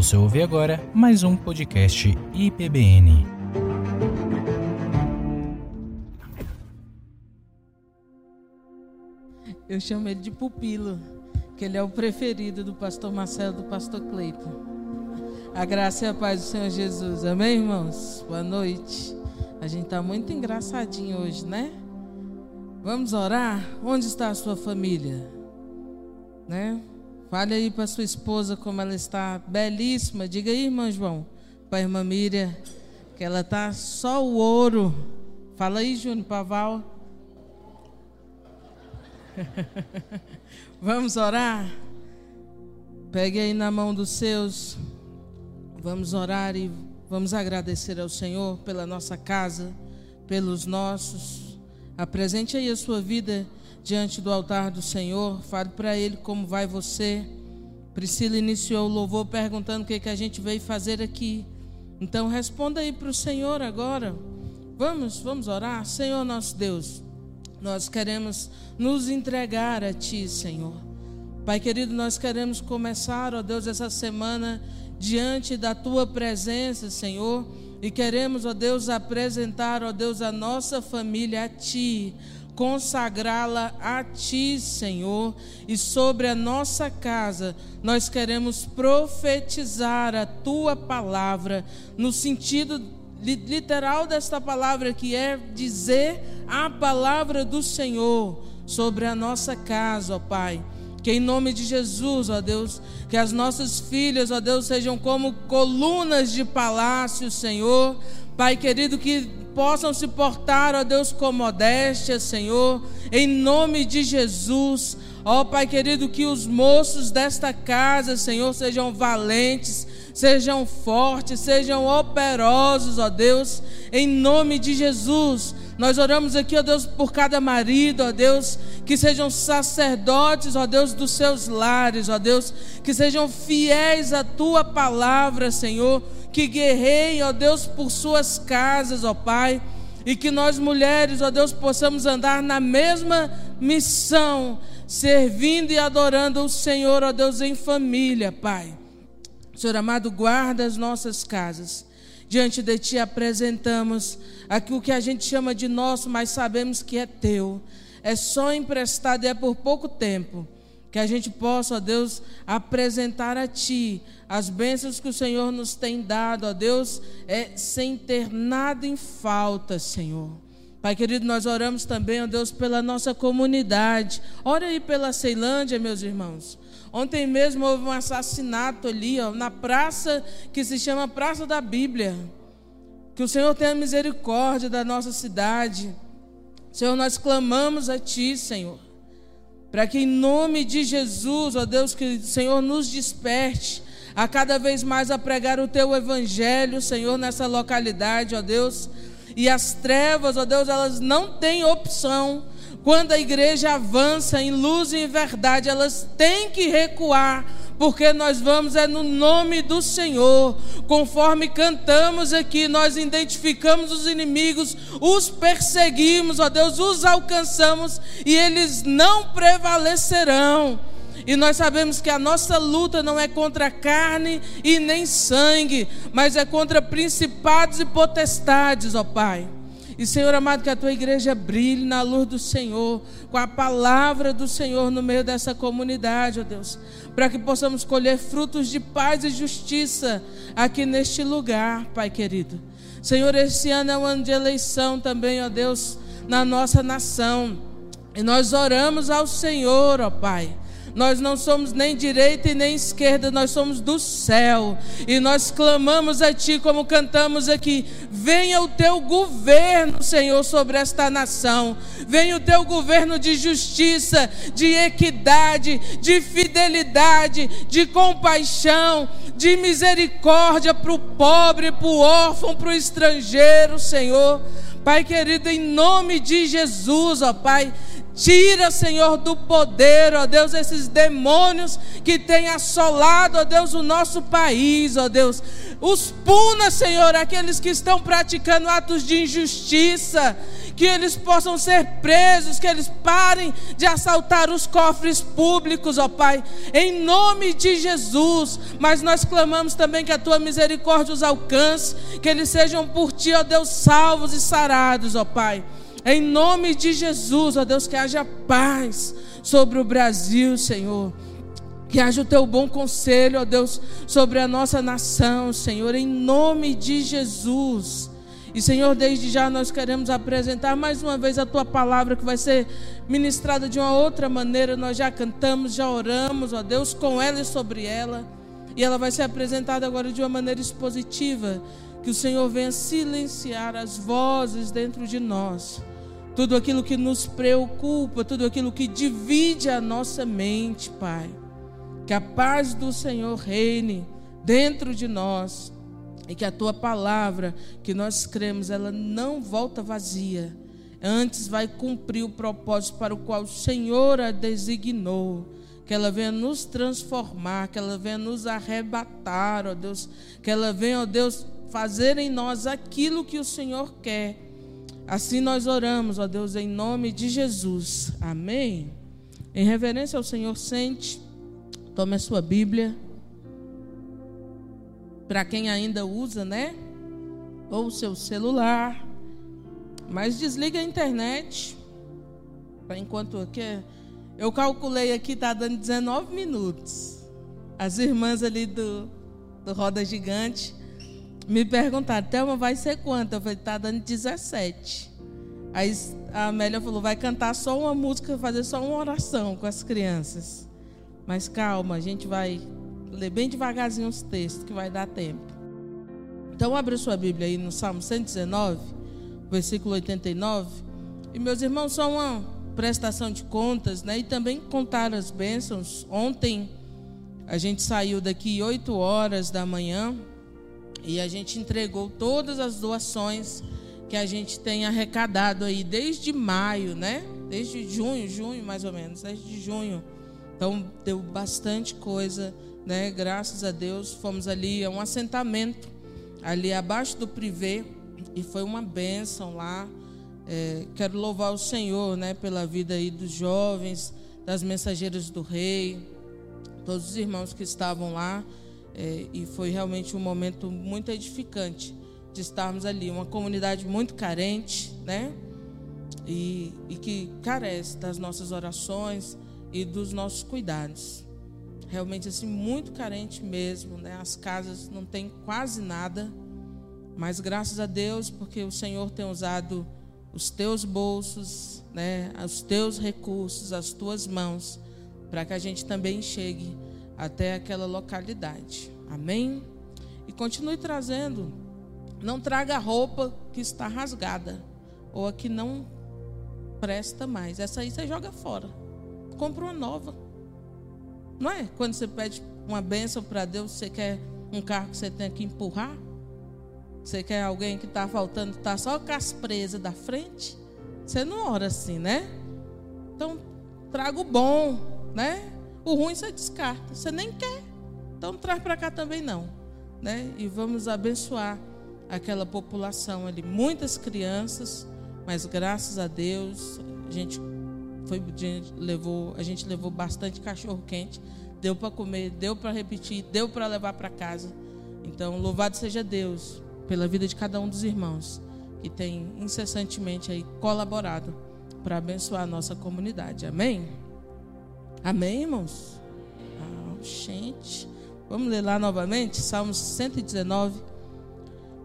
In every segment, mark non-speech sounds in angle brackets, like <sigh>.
Você ouve agora mais um podcast IPBN. Eu chamo ele de pupilo, que ele é o preferido do pastor Marcelo, do pastor Cleiton. A graça e a paz do Senhor Jesus. Amém, irmãos? Boa noite. A gente está muito engraçadinho hoje, né? Vamos orar? Onde está a sua família? Né? Fale aí para sua esposa como ela está belíssima. Diga aí, irmão João, para a irmã Miriam, que ela está só o ouro. Fala aí, Júnior Paval. <laughs> Vamos orar? Pegue aí na mão dos seus. Vamos orar e vamos agradecer ao Senhor pela nossa casa, pelos nossos. Apresente aí a sua vida diante do altar do Senhor. Fale para Ele como vai você. Priscila iniciou o louvor perguntando o que, que a gente veio fazer aqui. Então responda aí para o Senhor agora. Vamos, vamos orar. Senhor nosso Deus, nós queremos nos entregar a Ti, Senhor. Pai querido, nós queremos começar, ó Deus, essa semana diante da Tua presença, Senhor. E queremos, ó Deus, apresentar, ó Deus, a nossa família a Ti consagrá-la a Ti, Senhor, e sobre a nossa casa nós queremos profetizar a Tua palavra, no sentido literal desta palavra, que é dizer a palavra do Senhor sobre a nossa casa, ó Pai. Que em nome de Jesus, ó Deus, que as nossas filhas, ó Deus, sejam como colunas de palácio, Senhor. Pai querido, que possam se portar, ó Deus, com modéstia, Senhor, em nome de Jesus. Ó Pai querido, que os moços desta casa, Senhor, sejam valentes, sejam fortes, sejam operosos, ó Deus, em nome de Jesus. Nós oramos aqui, ó Deus, por cada marido, ó Deus, que sejam sacerdotes, ó Deus, dos seus lares, ó Deus, que sejam fiéis à tua palavra, Senhor que guerreiem, ó Deus, por suas casas, ó Pai, e que nós mulheres, ó Deus, possamos andar na mesma missão, servindo e adorando o Senhor, ó Deus, em família, Pai. Senhor amado, guarda as nossas casas. Diante de Ti apresentamos aquilo que a gente chama de nosso, mas sabemos que é Teu. É só emprestado e é por pouco tempo. Que a gente possa, ó Deus, apresentar a Ti as bênçãos que o Senhor nos tem dado, ó Deus, é sem ter nada em falta, Senhor. Pai querido, nós oramos também, ó Deus, pela nossa comunidade. Ora aí pela Ceilândia, meus irmãos. Ontem mesmo houve um assassinato ali, ó, na praça que se chama Praça da Bíblia. Que o Senhor tenha misericórdia da nossa cidade. Senhor, nós clamamos a Ti, Senhor. Para que em nome de Jesus, ó Deus, que o Senhor nos desperte a cada vez mais a pregar o teu evangelho, Senhor, nessa localidade, ó Deus. E as trevas, ó Deus, elas não têm opção. Quando a igreja avança em luz e em verdade, elas têm que recuar, porque nós vamos é no nome do Senhor. Conforme cantamos aqui, nós identificamos os inimigos, os perseguimos, ó Deus, os alcançamos e eles não prevalecerão. E nós sabemos que a nossa luta não é contra carne e nem sangue, mas é contra principados e potestades, ó Pai. E Senhor amado, que a tua igreja brilhe na luz do Senhor, com a palavra do Senhor no meio dessa comunidade, ó Deus, para que possamos colher frutos de paz e justiça aqui neste lugar, Pai querido. Senhor, esse ano é um ano de eleição também, ó Deus, na nossa nação. E nós oramos ao Senhor, ó Pai nós não somos nem direita e nem esquerda, nós somos do céu. E nós clamamos a Ti, como cantamos aqui: venha o Teu governo, Senhor, sobre esta nação. Venha o Teu governo de justiça, de equidade, de fidelidade, de compaixão, de misericórdia para o pobre, para o órfão, para o estrangeiro, Senhor. Pai querido, em nome de Jesus, ó Pai Tira, Senhor, do poder, ó Deus, esses demônios que têm assolado, ó Deus, o nosso país, ó Deus. Os puna, Senhor, aqueles que estão praticando atos de injustiça, que eles possam ser presos, que eles parem de assaltar os cofres públicos, ó Pai, em nome de Jesus. Mas nós clamamos também que a tua misericórdia os alcance, que eles sejam por ti, ó Deus, salvos e sarados, ó Pai. Em nome de Jesus, ó Deus, que haja paz sobre o Brasil, Senhor. Que haja o teu bom conselho, ó Deus, sobre a nossa nação, Senhor, em nome de Jesus. E, Senhor, desde já nós queremos apresentar mais uma vez a tua palavra que vai ser ministrada de uma outra maneira. Nós já cantamos, já oramos, ó Deus, com ela e sobre ela. E ela vai ser apresentada agora de uma maneira expositiva. Que o Senhor venha silenciar as vozes dentro de nós tudo aquilo que nos preocupa, tudo aquilo que divide a nossa mente, Pai. Que a paz do Senhor reine dentro de nós e que a tua palavra que nós cremos, ela não volta vazia. Antes vai cumprir o propósito para o qual o Senhor a designou. Que ela venha nos transformar, que ela venha nos arrebatar, ó Deus. Que ela venha, ó Deus, fazer em nós aquilo que o Senhor quer Assim nós oramos, ó Deus, em nome de Jesus. Amém. Em reverência ao Senhor, sente, tome a sua Bíblia. Para quem ainda usa, né? Ou o seu celular. Mas desliga a internet. Enquanto aqui. Eu calculei aqui, está dando 19 minutos. As irmãs ali do, do Roda Gigante me perguntaram, Thelma, vai ser quanto? Eu falei, tá dando 17. Aí a Amélia falou, vai cantar só uma música, fazer só uma oração com as crianças. Mas calma, a gente vai ler bem devagarzinho os textos, que vai dar tempo. Então, abre sua Bíblia aí no Salmo 119, versículo 89. E meus irmãos, só uma prestação de contas, né? E também contar as bênçãos. Ontem a gente saiu daqui 8 horas da manhã e a gente entregou todas as doações que a gente tem arrecadado aí desde maio, né? Desde junho, junho mais ou menos, desde junho. Então deu bastante coisa, né? Graças a Deus, fomos ali a um assentamento ali abaixo do privê e foi uma bênção lá. É, quero louvar o Senhor, né, pela vida aí dos jovens, das mensageiras do Rei, todos os irmãos que estavam lá. É, e foi realmente um momento muito edificante de estarmos ali, uma comunidade muito carente, né? E, e que carece das nossas orações e dos nossos cuidados. Realmente assim muito carente mesmo, né? As casas não têm quase nada, mas graças a Deus porque o Senhor tem usado os teus bolsos, né? Os teus recursos, as tuas mãos, para que a gente também chegue até aquela localidade. Amém? E continue trazendo. Não traga roupa que está rasgada ou a que não presta mais. Essa aí você joga fora. Compra uma nova. Não é? Quando você pede uma bênção para Deus, você quer um carro que você tem que empurrar? Você quer alguém que está faltando, está só com as presas da frente? Você não ora assim, né? Então, traga o bom, né? O ruim você descarta. Você nem quer. Então traz para cá também não. Né? E vamos abençoar aquela população ali. Muitas crianças, mas graças a Deus, a gente foi, levou, a gente levou bastante cachorro quente. Deu para comer, deu para repetir, deu para levar para casa. Então, louvado seja Deus pela vida de cada um dos irmãos que tem incessantemente aí colaborado para abençoar a nossa comunidade. Amém? Amém, irmãos? Ah, gente. Vamos ler lá novamente, Salmos 119,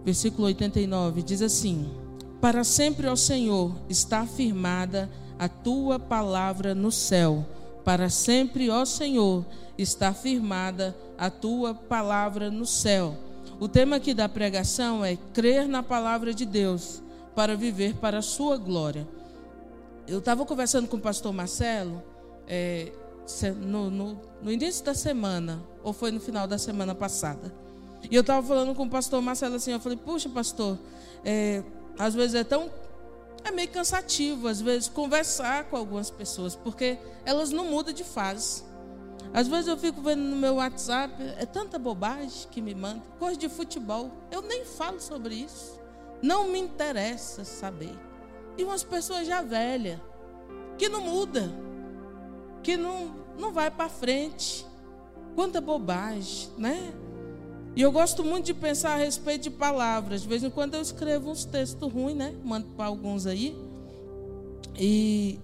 versículo 89. Diz assim: Para sempre, ó Senhor, está afirmada a tua palavra no céu. Para sempre, ó Senhor, está afirmada a tua palavra no céu. O tema aqui da pregação é crer na palavra de Deus para viver para a sua glória. Eu estava conversando com o pastor Marcelo. É, no, no, no, início da semana, ou foi no final da semana passada. E eu estava falando com o pastor Marcelo assim, eu falei, puxa, pastor, é, às vezes é tão é meio cansativo, às vezes, conversar com algumas pessoas, porque elas não mudam de fase. Às vezes eu fico vendo no meu WhatsApp, é tanta bobagem que me manda, coisa de futebol. Eu nem falo sobre isso. Não me interessa saber. E umas pessoas já velhas, que não muda, que não, não vai para frente. Quanta bobagem, né? E eu gosto muito de pensar a respeito de palavras. De vez em quando eu escrevo uns textos ruins, né? Mando para alguns aí. E,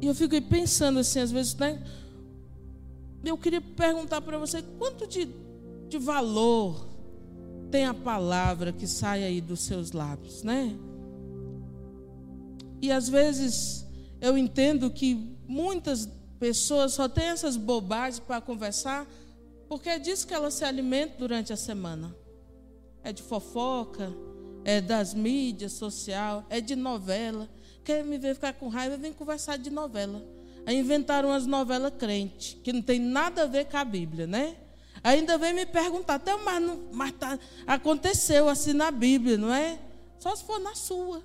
e eu fico pensando assim, às vezes, né? Eu queria perguntar para você quanto de, de valor tem a palavra que sai aí dos seus lábios, né? E às vezes eu entendo que muitas pessoas só têm essas bobagens para conversar porque é disso que elas se alimentam durante a semana. É de fofoca, é das mídias social, é de novela. Quer me ver ficar com raiva, vem conversar de novela. Aí inventaram umas novelas crentes, que não tem nada a ver com a Bíblia, né? Ainda vem me perguntar, até mas, não, mas tá, aconteceu assim na Bíblia, não é? Só se for na sua.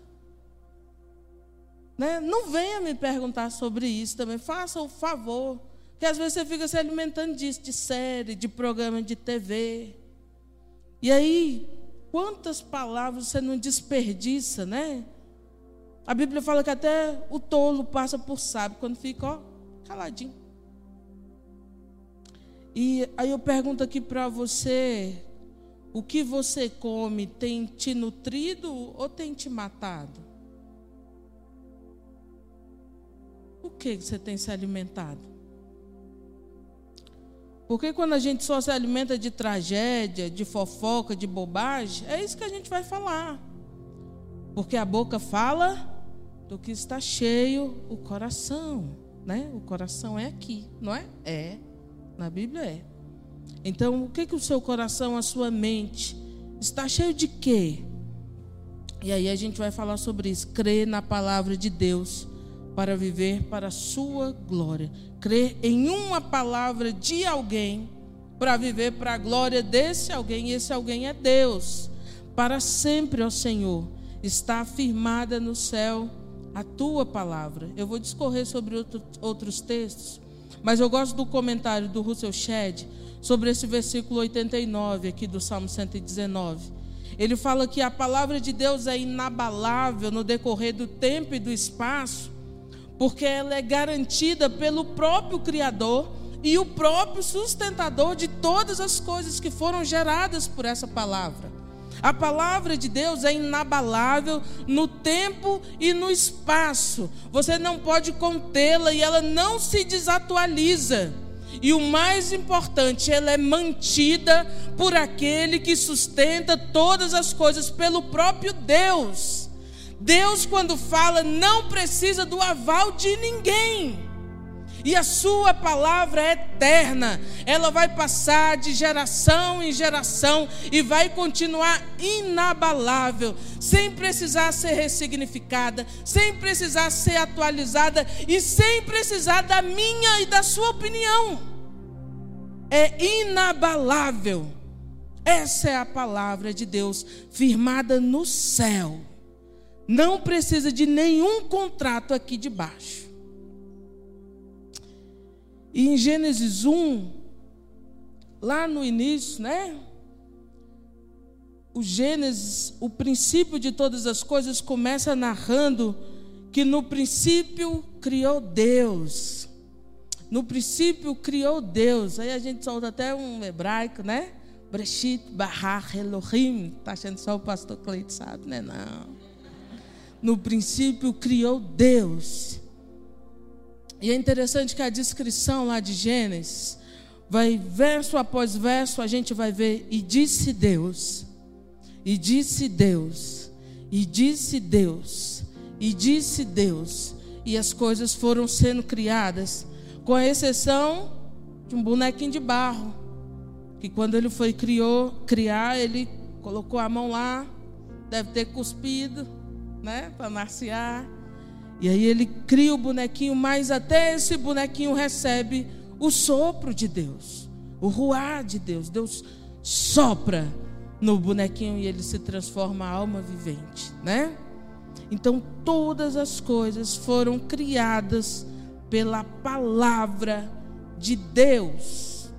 Né? Não venha me perguntar sobre isso também, faça o favor. Porque às vezes você fica se alimentando disso, de série, de programa de TV. E aí, quantas palavras você não desperdiça, né? A Bíblia fala que até o tolo passa por sábio quando fica ó, caladinho. E aí eu pergunto aqui para você: o que você come tem te nutrido ou tem te matado? O que você tem se alimentado? Porque quando a gente só se alimenta de tragédia, de fofoca, de bobagem, é isso que a gente vai falar. Porque a boca fala do que está cheio o coração, né? O coração é aqui, não é? É. Na Bíblia é. Então, o que que o seu coração, a sua mente está cheio de quê? E aí a gente vai falar sobre isso. Crer na palavra de Deus para viver para a sua glória. Crer em uma palavra de alguém para viver para a glória desse alguém, e esse alguém é Deus. Para sempre, ó Senhor, está afirmada no céu a tua palavra. Eu vou discorrer sobre outro, outros textos, mas eu gosto do comentário do Russell Shedd sobre esse versículo 89 aqui do Salmo 119. Ele fala que a palavra de Deus é inabalável no decorrer do tempo e do espaço, porque ela é garantida pelo próprio Criador e o próprio sustentador de todas as coisas que foram geradas por essa palavra. A palavra de Deus é inabalável no tempo e no espaço. Você não pode contê-la e ela não se desatualiza. E o mais importante, ela é mantida por aquele que sustenta todas as coisas pelo próprio Deus. Deus, quando fala, não precisa do aval de ninguém. E a sua palavra é eterna, ela vai passar de geração em geração e vai continuar inabalável, sem precisar ser ressignificada, sem precisar ser atualizada e sem precisar da minha e da sua opinião. É inabalável. Essa é a palavra de Deus, firmada no céu. Não precisa de nenhum contrato aqui de baixo. E em Gênesis 1, lá no início, né? O Gênesis, o princípio de todas as coisas, começa narrando que no princípio criou Deus. No princípio criou Deus. Aí a gente solta até um hebraico, né? Breshit, Bahar, Elohim. Tá achando só o pastor Cleito sabe, né? Não no princípio criou Deus. E é interessante que a descrição lá de Gênesis, vai verso após verso, a gente vai ver, e disse Deus, e disse Deus, e disse Deus, e disse Deus, e as coisas foram sendo criadas, com a exceção de um bonequinho de barro, que quando ele foi criou, criar, ele colocou a mão lá, deve ter cuspido, né, para marciar. E aí ele cria o bonequinho, mas até esse bonequinho recebe o sopro de Deus, o ruar de Deus. Deus sopra no bonequinho e ele se transforma em alma vivente, né? Então, todas as coisas foram criadas pela palavra de Deus,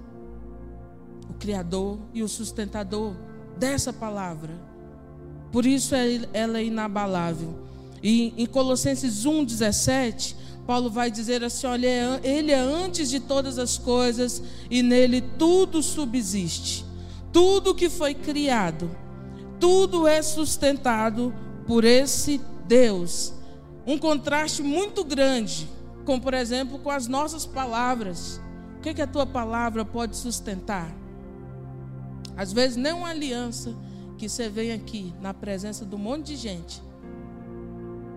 o Criador e o sustentador dessa palavra. Por isso ela é inabalável. E em Colossenses 1,17, Paulo vai dizer assim: olha, é ele é antes de todas as coisas e nele tudo subsiste. Tudo que foi criado, tudo é sustentado por esse Deus. Um contraste muito grande, como por exemplo com as nossas palavras. O que, que a tua palavra pode sustentar? Às vezes, nem uma aliança que você vem aqui na presença de um monte de gente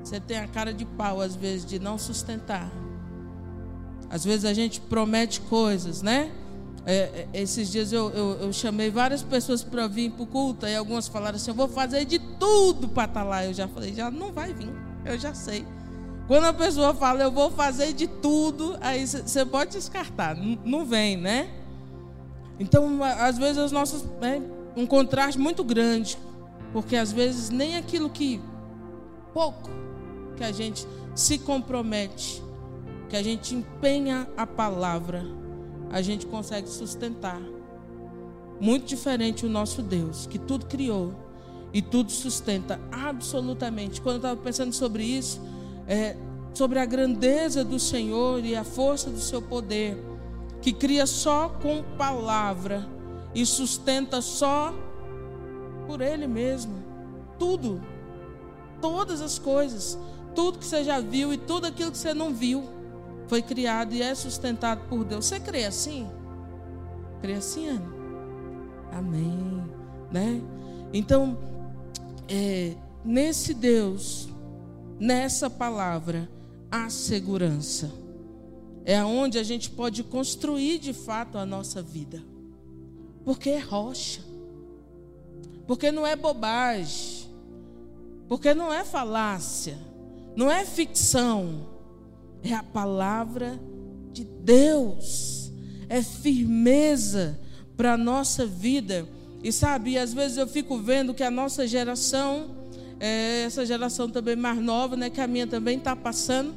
você tem a cara de pau, às vezes, de não sustentar. Às vezes a gente promete coisas, né? É, é esses dias eu, eu, eu, chamei várias pessoas para vir para o culto, e algumas falaram assim: Eu vou fazer de tudo para estar tá lá. Eu já falei: Já não vai vir, eu já sei. Quando a pessoa fala, Eu vou fazer de tudo, aí você pode descartar, não, vem, né? Então, às vezes, os nossos. É, um contraste muito grande, porque às vezes nem aquilo que pouco que a gente se compromete, que a gente empenha a palavra, a gente consegue sustentar. Muito diferente o nosso Deus, que tudo criou e tudo sustenta absolutamente. Quando eu estava pensando sobre isso, é, sobre a grandeza do Senhor e a força do seu poder, que cria só com palavra e sustenta só por Ele mesmo. Tudo, todas as coisas tudo que você já viu e tudo aquilo que você não viu foi criado e é sustentado por Deus. Você crê assim? Crê assim, Ana? Amém. Né? Então, é, nesse Deus, nessa palavra, há segurança. É onde a gente pode construir de fato a nossa vida. Porque é rocha. Porque não é bobagem. Porque não é falácia não é ficção, é a palavra de Deus, é firmeza para a nossa vida. E sabe, às vezes eu fico vendo que a nossa geração, é, essa geração também mais nova, né, que a minha também está passando,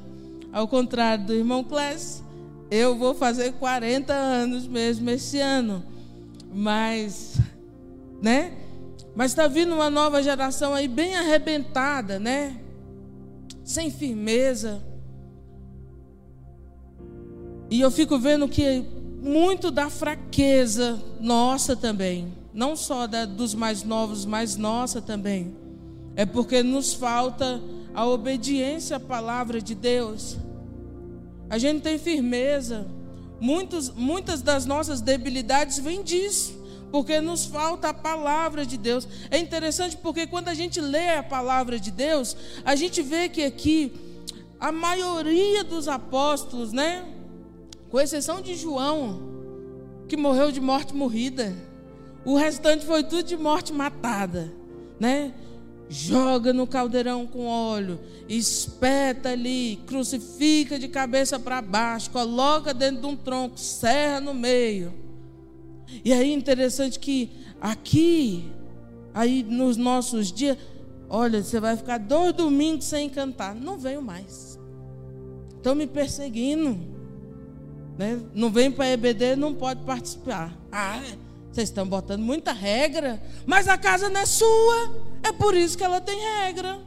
ao contrário do irmão Clécio, eu vou fazer 40 anos mesmo esse ano. Mas, né? Mas está vindo uma nova geração aí bem arrebentada, né? sem firmeza. E eu fico vendo que muito da fraqueza nossa também, não só da, dos mais novos, mas nossa também, é porque nos falta a obediência à palavra de Deus. A gente tem firmeza. Muitos, muitas das nossas debilidades vêm disso porque nos falta a palavra de Deus. É interessante porque quando a gente lê a palavra de Deus, a gente vê que aqui a maioria dos apóstolos, né, com exceção de João, que morreu de morte morrida, o restante foi tudo de morte matada, né? Joga no caldeirão com óleo, espeta ali, crucifica de cabeça para baixo, coloca dentro de um tronco, serra no meio e aí interessante que aqui, aí nos nossos dias, olha, você vai ficar dois domingos sem cantar. Não venho mais. Estão me perseguindo. Né? Não vem para EBD, não pode participar. Ah, vocês estão botando muita regra, mas a casa não é sua. É por isso que ela tem regra.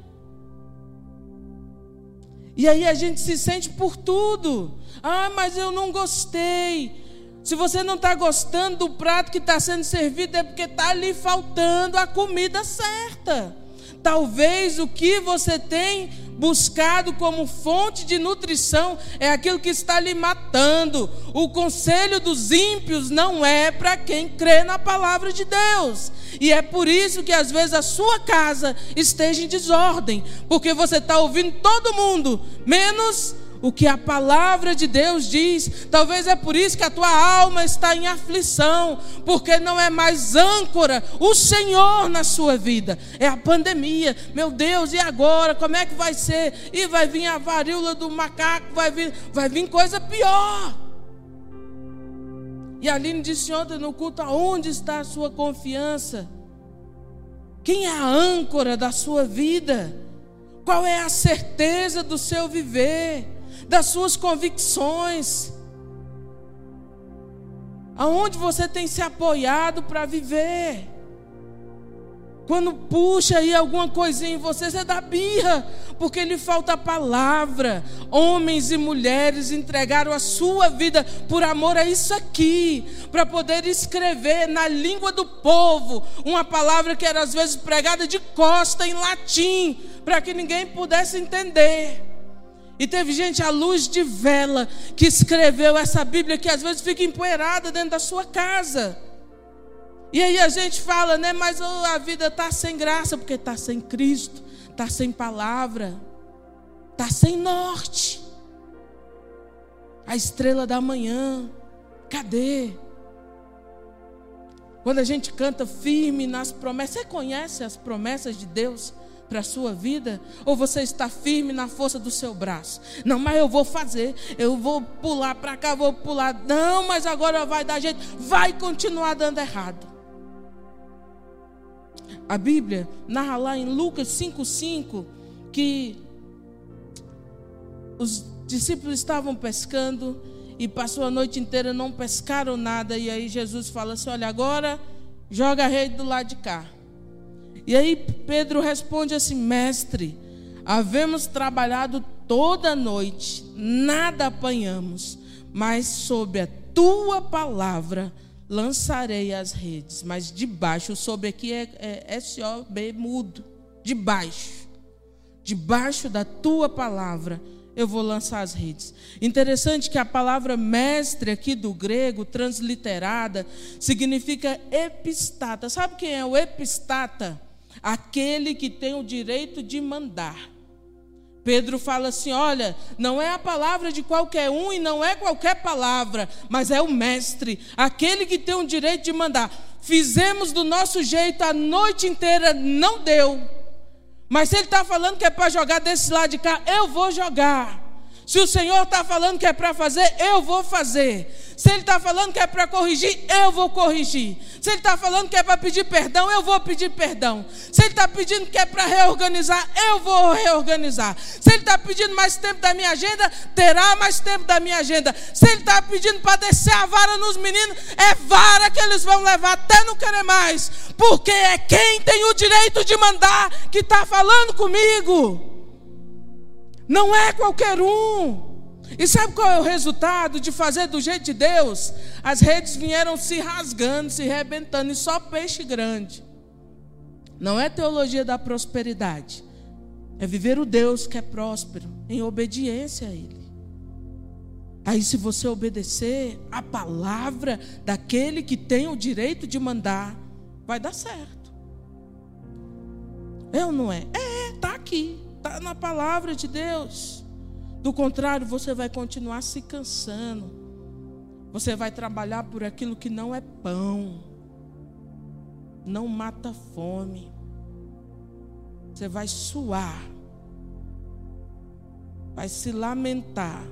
E aí a gente se sente por tudo. Ah, mas eu não gostei. Se você não está gostando do prato que está sendo servido, é porque está lhe faltando a comida certa. Talvez o que você tem buscado como fonte de nutrição é aquilo que está lhe matando. O conselho dos ímpios não é para quem crê na palavra de Deus. E é por isso que às vezes a sua casa esteja em desordem, porque você está ouvindo todo mundo, menos o que a palavra de Deus diz. Talvez é por isso que a tua alma está em aflição, porque não é mais âncora o Senhor na sua vida. É a pandemia. Meu Deus, e agora? Como é que vai ser? E vai vir a varíola do macaco, vai vir, vai vir coisa pior. E a Aline disse ontem no culto: aonde está a sua confiança? Quem é a âncora da sua vida? Qual é a certeza do seu viver, das suas convicções? Aonde você tem se apoiado para viver? Quando puxa aí alguma coisinha em você, você dá birra, porque lhe falta palavra. Homens e mulheres entregaram a sua vida por amor a isso aqui, para poder escrever na língua do povo uma palavra que era às vezes pregada de costa em latim, para que ninguém pudesse entender. E teve gente à luz de vela que escreveu essa Bíblia que às vezes fica empoeirada dentro da sua casa. E aí a gente fala, né? Mas oh, a vida está sem graça, porque está sem Cristo, está sem palavra, está sem norte. A estrela da manhã, cadê? Quando a gente canta firme nas promessas, você conhece as promessas de Deus para a sua vida? Ou você está firme na força do seu braço? Não, mas eu vou fazer, eu vou pular para cá, vou pular. Não, mas agora vai dar jeito, vai continuar dando errado. A Bíblia narra lá em Lucas 5,5 que os discípulos estavam pescando e passou a noite inteira, não pescaram nada. E aí Jesus fala assim: Olha, agora joga a rede do lado de cá. E aí Pedro responde assim: Mestre, havemos trabalhado toda noite, nada apanhamos, mas sob a tua palavra lançarei as redes, mas debaixo, sobre aqui é, é S-O-B mudo, debaixo, debaixo da tua palavra eu vou lançar as redes. Interessante que a palavra mestre aqui do grego, transliterada, significa epistata. Sabe quem é o epistata? Aquele que tem o direito de mandar. Pedro fala assim: olha, não é a palavra de qualquer um e não é qualquer palavra, mas é o mestre, aquele que tem o direito de mandar. Fizemos do nosso jeito a noite inteira, não deu. Mas se ele está falando que é para jogar desse lado de cá, eu vou jogar. Se o Senhor está falando que é para fazer, eu vou fazer. Se Ele está falando que é para corrigir, eu vou corrigir. Se Ele está falando que é para pedir perdão, eu vou pedir perdão. Se Ele está pedindo que é para reorganizar, eu vou reorganizar. Se Ele está pedindo mais tempo da minha agenda, terá mais tempo da minha agenda. Se Ele está pedindo para descer a vara nos meninos, é vara que eles vão levar até não querer mais. Porque é quem tem o direito de mandar que está falando comigo. Não é qualquer um. E sabe qual é o resultado de fazer do jeito de Deus? As redes vieram se rasgando, se rebentando, e só peixe grande. Não é teologia da prosperidade. É viver o Deus que é próspero, em obediência a Ele. Aí, se você obedecer a palavra daquele que tem o direito de mandar, vai dar certo. É ou não é? É, está aqui. Está na palavra de Deus. Do contrário, você vai continuar se cansando. Você vai trabalhar por aquilo que não é pão. Não mata fome. Você vai suar. Vai se lamentar.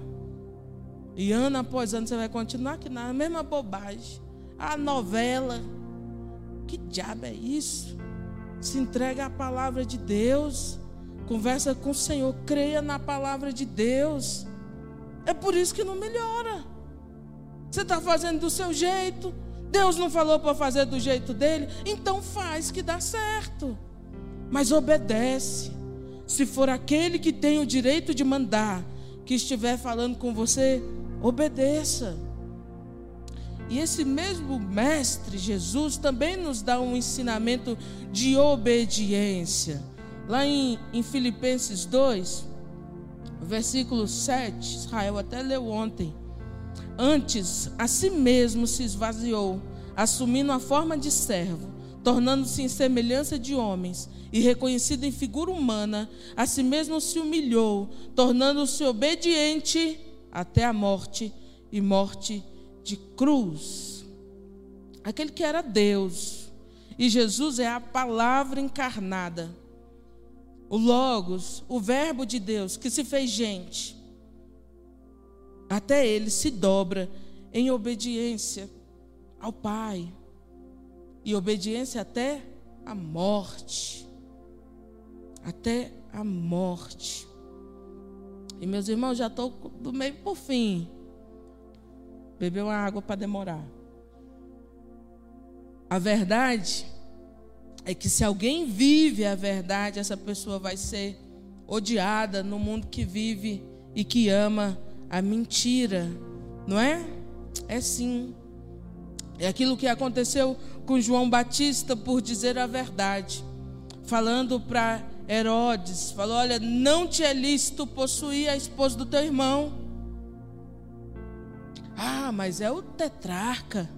E ano após ano você vai continuar aqui na mesma bobagem. A novela. Que diabo é isso? Se entrega à palavra de Deus. Conversa com o Senhor, creia na palavra de Deus. É por isso que não melhora. Você está fazendo do seu jeito. Deus não falou para fazer do jeito dele. Então faz que dá certo. Mas obedece. Se for aquele que tem o direito de mandar, que estiver falando com você, obedeça. E esse mesmo Mestre Jesus também nos dá um ensinamento de obediência. Lá em, em Filipenses 2, versículo 7, Israel até leu ontem. Antes, a si mesmo se esvaziou, assumindo a forma de servo, tornando-se em semelhança de homens, e reconhecido em figura humana, a si mesmo se humilhou, tornando-se obediente até a morte e morte de cruz. Aquele que era Deus, e Jesus é a palavra encarnada o Logos, o Verbo de Deus que se fez gente, até ele se dobra em obediência ao Pai e obediência até a morte. até a morte. E meus irmãos, já estou do meio por fim. Bebeu uma água para demorar. A verdade é que se alguém vive a verdade, essa pessoa vai ser odiada no mundo que vive e que ama a mentira, não é? É sim. É aquilo que aconteceu com João Batista por dizer a verdade, falando para Herodes, falou: "Olha, não te é lícito possuir a esposa do teu irmão". Ah, mas é o tetrarca.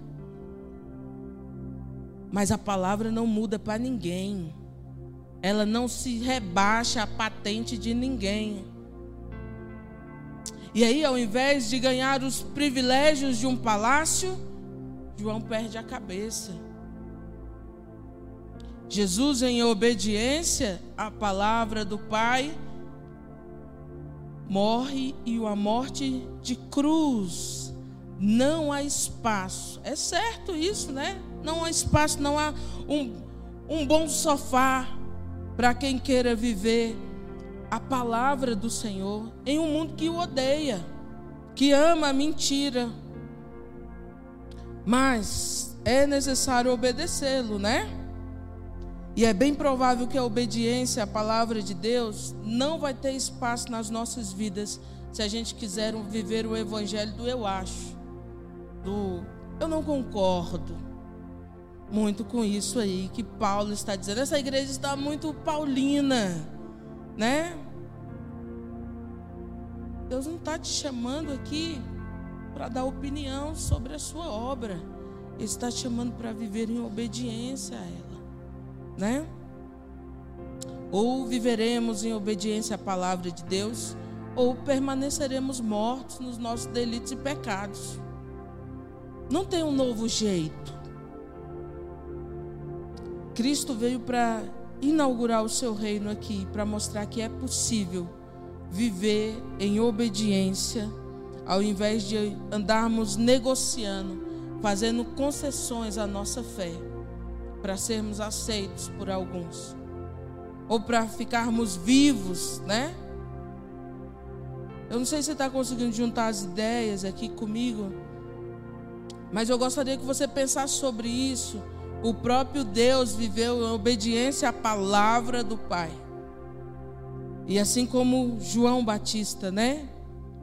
Mas a palavra não muda para ninguém. Ela não se rebaixa a patente de ninguém. E aí, ao invés de ganhar os privilégios de um palácio, João perde a cabeça. Jesus, em obediência à palavra do Pai, morre e a morte de cruz. Não há espaço. É certo isso, né? não há espaço, não há um, um bom sofá para quem queira viver a palavra do Senhor em um mundo que o odeia, que ama a mentira. Mas é necessário obedecê-lo, né? E é bem provável que a obediência à palavra de Deus não vai ter espaço nas nossas vidas se a gente quiser viver o evangelho do eu acho, do eu não concordo, muito com isso aí que Paulo está dizendo. Essa igreja está muito paulina, né? Deus não está te chamando aqui para dar opinião sobre a sua obra. Ele está te chamando para viver em obediência a ela, né? Ou viveremos em obediência à palavra de Deus, ou permaneceremos mortos nos nossos delitos e pecados. Não tem um novo jeito. Cristo veio para inaugurar o seu reino aqui, para mostrar que é possível viver em obediência, ao invés de andarmos negociando, fazendo concessões à nossa fé, para sermos aceitos por alguns, ou para ficarmos vivos, né? Eu não sei se você está conseguindo juntar as ideias aqui comigo, mas eu gostaria que você pensasse sobre isso o próprio Deus viveu em obediência à palavra do Pai. E assim como João Batista, né?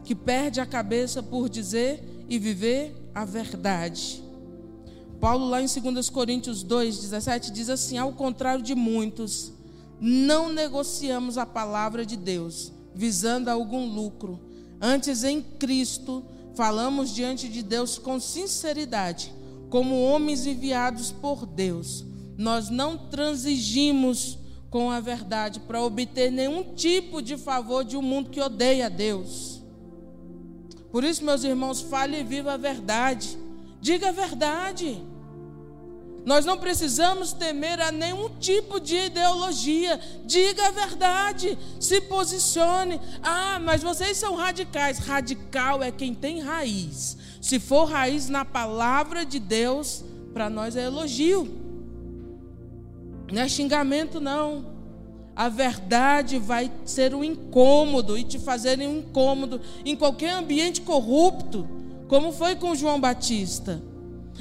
Que perde a cabeça por dizer e viver a verdade. Paulo, lá em 2 Coríntios 2, 17, diz assim: Ao contrário de muitos, não negociamos a palavra de Deus, visando algum lucro. Antes, em Cristo, falamos diante de Deus com sinceridade como homens enviados por Deus. Nós não transigimos com a verdade para obter nenhum tipo de favor de um mundo que odeia a Deus. Por isso, meus irmãos, fale e viva a verdade. Diga a verdade. Nós não precisamos temer a nenhum tipo de ideologia. Diga a verdade. Se posicione. Ah, mas vocês são radicais. Radical é quem tem raiz. Se for raiz na palavra de Deus, para nós é elogio. Não é xingamento, não. A verdade vai ser um incômodo e te fazer um incômodo em qualquer ambiente corrupto, como foi com João Batista.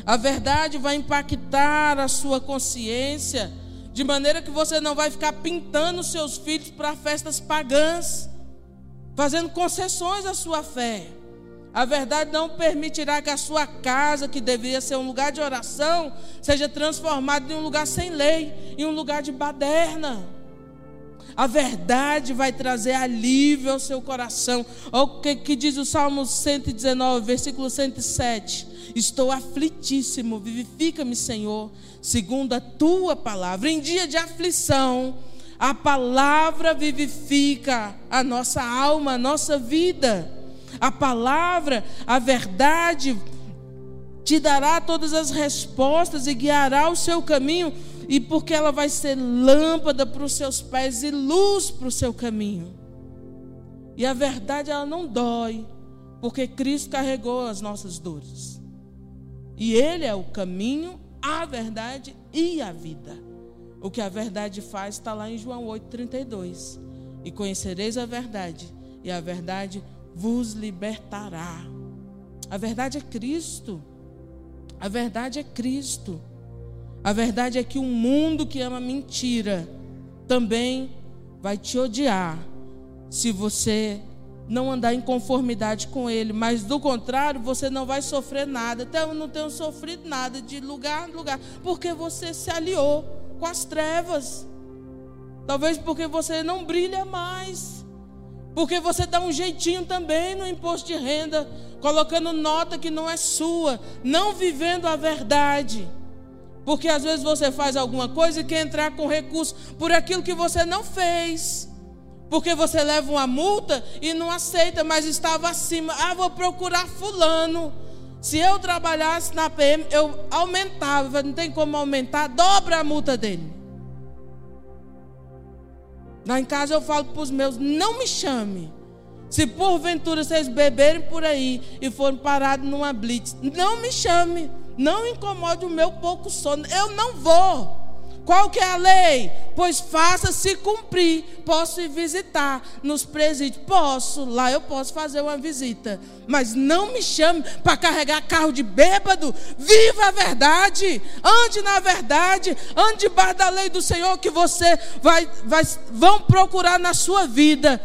A verdade vai impactar a sua consciência, de maneira que você não vai ficar pintando seus filhos para festas pagãs, fazendo concessões à sua fé. A verdade não permitirá que a sua casa, que deveria ser um lugar de oração, seja transformada em um lugar sem lei, em um lugar de baderna. A verdade vai trazer alívio ao seu coração. Olha o que, que diz o Salmo 119, versículo 107. Estou aflitíssimo, vivifica-me, Senhor, segundo a tua palavra. Em dia de aflição, a palavra vivifica a nossa alma, a nossa vida. A palavra, a verdade, te dará todas as respostas e guiará o seu caminho, e porque ela vai ser lâmpada para os seus pés e luz para o seu caminho. E a verdade, ela não dói, porque Cristo carregou as nossas dores. E Ele é o caminho, a verdade e a vida. O que a verdade faz está lá em João 8,32. E conhecereis a verdade, e a verdade vos libertará. A verdade é Cristo. A verdade é Cristo. A verdade é que o um mundo que ama mentira também vai te odiar se você não andar em conformidade com ele, mas do contrário, você não vai sofrer nada. Até eu não tenho sofrido nada de lugar em lugar, porque você se aliou com as trevas. Talvez porque você não brilha mais. Porque você dá um jeitinho também no imposto de renda, colocando nota que não é sua, não vivendo a verdade. Porque às vezes você faz alguma coisa e quer entrar com recurso por aquilo que você não fez. Porque você leva uma multa e não aceita, mas estava acima. Ah, vou procurar fulano. Se eu trabalhasse na PM, eu aumentava. Não tem como aumentar, dobra a multa dele. Lá em casa eu falo para os meus: não me chame. Se porventura vocês beberem por aí e forem parados numa blitz, não me chame. Não incomode o meu pouco sono. Eu não vou. Qual que é a lei? Pois faça-se cumprir. Posso ir visitar nos presídios? Posso, lá eu posso fazer uma visita. Mas não me chame para carregar carro de bêbado. Viva a verdade. Ande na verdade. Ande debaixo da lei do Senhor que você vai, vai vão procurar na sua vida.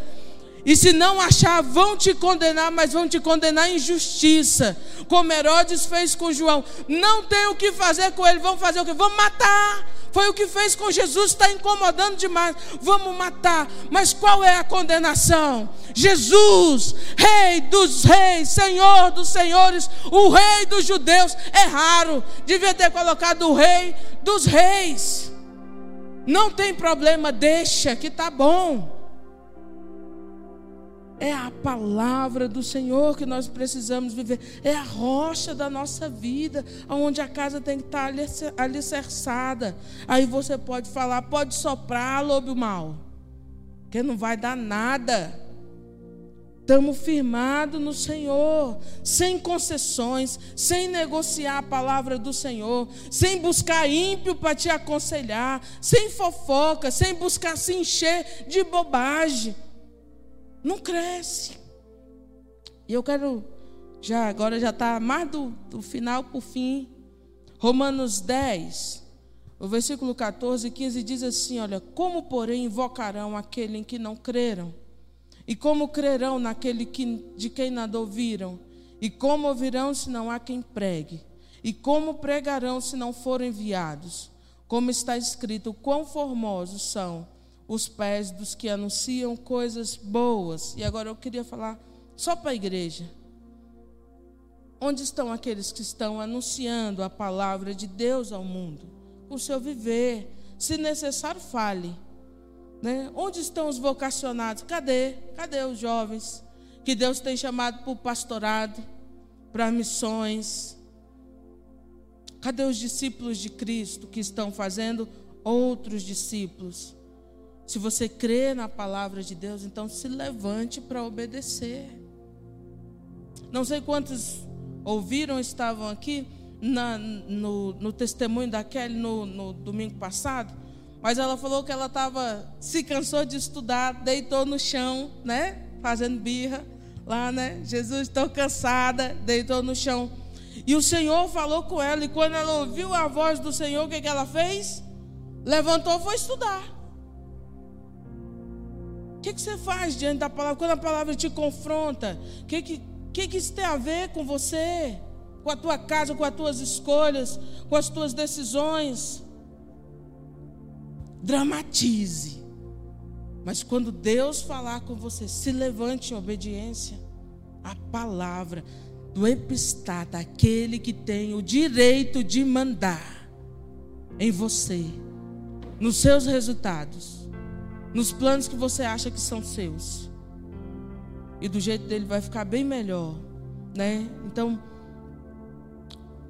E se não achar, vão te condenar, mas vão te condenar em justiça. Como Herodes fez com João. Não tem o que fazer com ele, vão fazer o que? Vão matar. Foi o que fez com Jesus, está incomodando demais. Vamos matar. Mas qual é a condenação? Jesus, Rei dos Reis, Senhor dos Senhores, o Rei dos Judeus. É raro. Devia ter colocado o Rei dos Reis. Não tem problema, deixa que tá bom. É a palavra do Senhor que nós precisamos viver. É a rocha da nossa vida, onde a casa tem que estar alicerçada. Aí você pode falar, pode soprar, lobo mal, que não vai dar nada. Estamos firmados no Senhor, sem concessões, sem negociar a palavra do Senhor, sem buscar ímpio para te aconselhar, sem fofoca, sem buscar se encher de bobagem não cresce. E eu quero, já agora já está mais do, do final para o fim. Romanos 10, o versículo 14 e 15 diz assim: Olha, como porém invocarão aquele em que não creram? E como crerão naquele que, de quem nada ouviram? E como ouvirão se não há quem pregue? E como pregarão se não forem enviados? Como está escrito, quão formosos são os pés dos que anunciam coisas boas. E agora eu queria falar só para a igreja. Onde estão aqueles que estão anunciando a palavra de Deus ao mundo? O seu viver. Se necessário, fale. Né? Onde estão os vocacionados? Cadê? Cadê os jovens que Deus tem chamado para o pastorado, para missões? Cadê os discípulos de Cristo que estão fazendo outros discípulos? Se você crê na palavra de Deus, então se levante para obedecer. Não sei quantos ouviram, estavam aqui na, no, no, testemunho da Kelly no, no domingo passado, mas ela falou que ela estava, se cansou de estudar, deitou no chão, né? Fazendo birra lá, né? Jesus, estou cansada, deitou no chão. E o Senhor falou com ela, e quando ela ouviu a voz do Senhor, o que, que ela fez? Levantou foi estudar que, que você faz diante da palavra? Quando a palavra te confronta, o que, que, que, que isso tem a ver com você? Com a tua casa, com as tuas escolhas, com as tuas decisões? Dramatize. Mas quando Deus falar com você, se levante em obediência. A palavra do epistata, aquele que tem o direito de mandar em você, nos seus resultados nos planos que você acha que são seus. E do jeito dele vai ficar bem melhor, né? Então,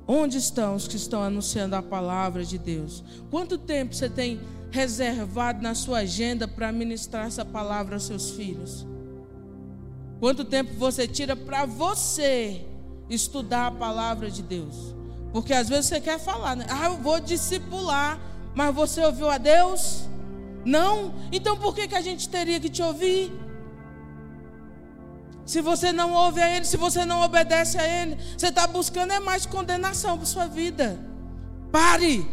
onde estão os que estão anunciando a palavra de Deus? Quanto tempo você tem reservado na sua agenda para ministrar essa palavra aos seus filhos? Quanto tempo você tira para você estudar a palavra de Deus? Porque às vezes você quer falar, né? Ah, eu vou discipular Mas você ouviu a Deus? Não? Então por que, que a gente teria que te ouvir? Se você não ouve a Ele, se você não obedece a Ele, você está buscando é mais condenação para sua vida. Pare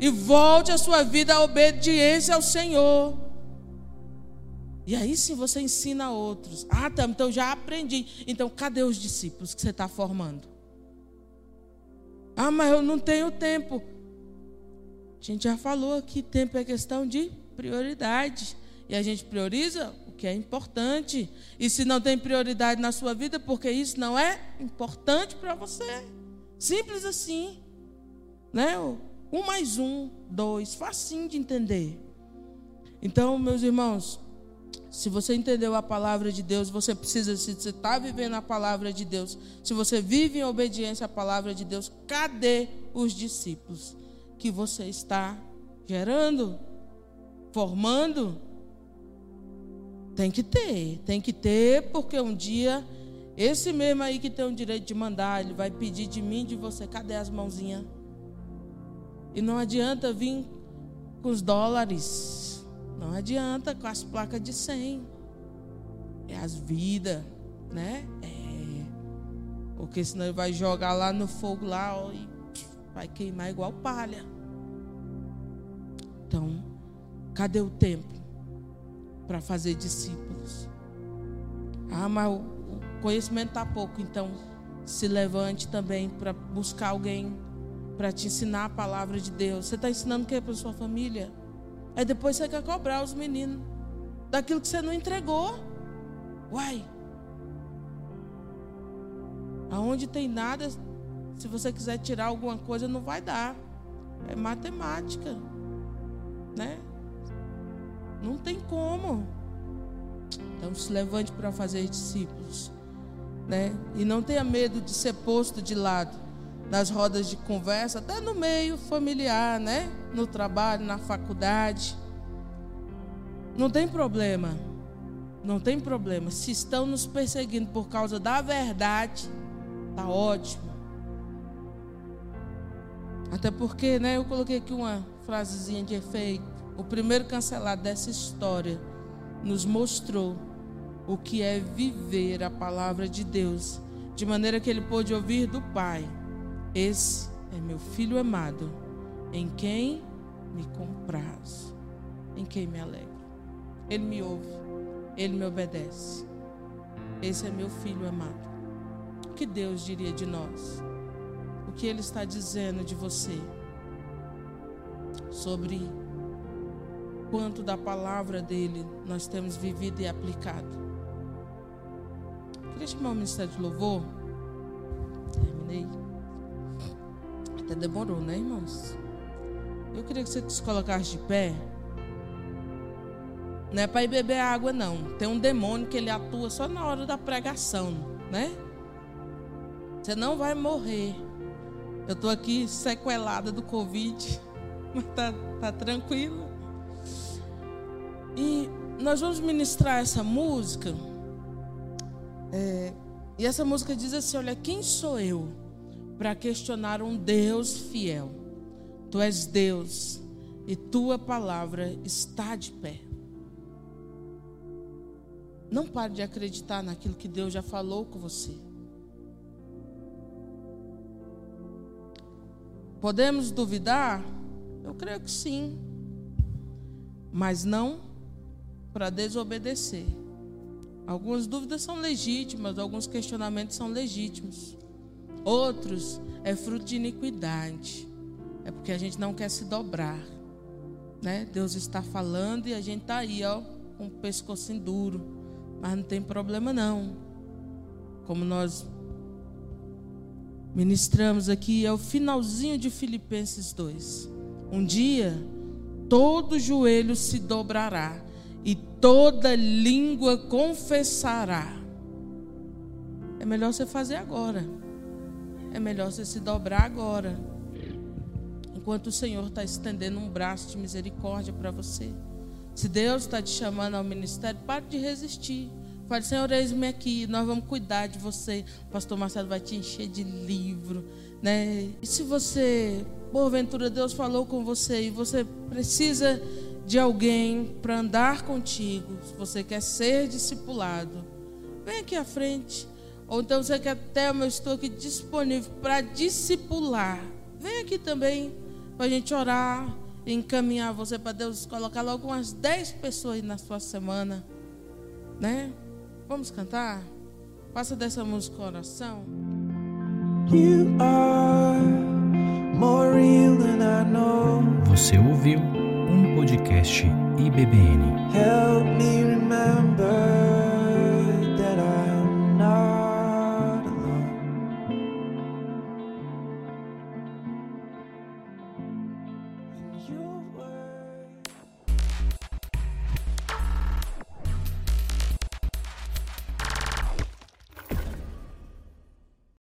e volte a sua vida à obediência ao Senhor. E aí sim você ensina a outros. Ah, tá, então já aprendi. Então cadê os discípulos que você está formando? Ah, mas eu não tenho tempo. A gente já falou aqui, tempo é questão de prioridade. E a gente prioriza o que é importante. E se não tem prioridade na sua vida, porque isso não é importante para você. Simples assim. Né? Um mais um, dois, facinho de entender. Então, meus irmãos, se você entendeu a palavra de Deus, você precisa, se você está vivendo a palavra de Deus, se você vive em obediência à palavra de Deus, cadê os discípulos que você está gerando, formando? Tem que ter, tem que ter, porque um dia, esse mesmo aí que tem o direito de mandar, ele vai pedir de mim, de você, cadê as mãozinhas? E não adianta vir com os dólares não adianta com as placas de 100. É as vidas, né? É. Porque senão ele vai jogar lá no fogo lá ó, e vai queimar igual palha. Então, cadê o tempo para fazer discípulos? Ah, mas o conhecimento está pouco, então se levante também para buscar alguém para te ensinar a palavra de Deus. Você está ensinando o que para sua família? Aí depois você quer cobrar os meninos daquilo que você não entregou. Uai. Aonde tem nada, se você quiser tirar alguma coisa, não vai dar. É matemática. Né? Não tem como. Então se levante para fazer discípulos. Né? E não tenha medo de ser posto de lado nas rodas de conversa, até no meio familiar, né? No trabalho, na faculdade. Não tem problema. Não tem problema. Se estão nos perseguindo por causa da verdade, tá ótimo. Até porque, né, eu coloquei aqui uma frasezinha de efeito. O primeiro cancelado dessa história nos mostrou o que é viver a palavra de Deus, de maneira que ele pôde ouvir do Pai esse é meu filho amado, em quem me compraz, em quem me alegro. Ele me ouve, ele me obedece. Esse é meu filho amado. O que Deus diria de nós? O que Ele está dizendo de você? Sobre quanto da palavra dele nós temos vivido e aplicado. Queria chamar o Ministério de Louvor. Terminei. Até demorou, né, irmãos? Eu queria que você se colocasse de pé. Não é para ir beber água, não. Tem um demônio que ele atua só na hora da pregação, né? Você não vai morrer. Eu estou aqui sequelada do Covid, <laughs> mas tá, tá tranquilo. E nós vamos ministrar essa música. É, e essa música diz assim: Olha, quem sou eu? para questionar um Deus fiel. Tu és Deus e tua palavra está de pé. Não pare de acreditar naquilo que Deus já falou com você. Podemos duvidar? Eu creio que sim. Mas não para desobedecer. Algumas dúvidas são legítimas, alguns questionamentos são legítimos. Outros é fruto de iniquidade. É porque a gente não quer se dobrar. Né? Deus está falando e a gente está aí, ó, com o pescoço duro. Mas não tem problema não. Como nós ministramos aqui, é o finalzinho de Filipenses 2. Um dia, todo joelho se dobrará e toda língua confessará. É melhor você fazer agora é melhor você se dobrar agora. Enquanto o Senhor está estendendo um braço de misericórdia para você. Se Deus está te chamando ao ministério, pare de resistir. Fale, Senhor, eis-me aqui, nós vamos cuidar de você. O pastor Marcelo vai te encher de livro, né? E se você, porventura, Deus falou com você e você precisa de alguém para andar contigo, se você quer ser discipulado, vem aqui à frente. Ou então você quer até, eu estou aqui disponível para discipular. Vem aqui também para a gente orar, encaminhar você para Deus, colocar logo umas 10 pessoas na sua semana, né? Vamos cantar? Passa dessa música oração. You are more real than I know. Você ouviu um podcast IBBN. Help me remember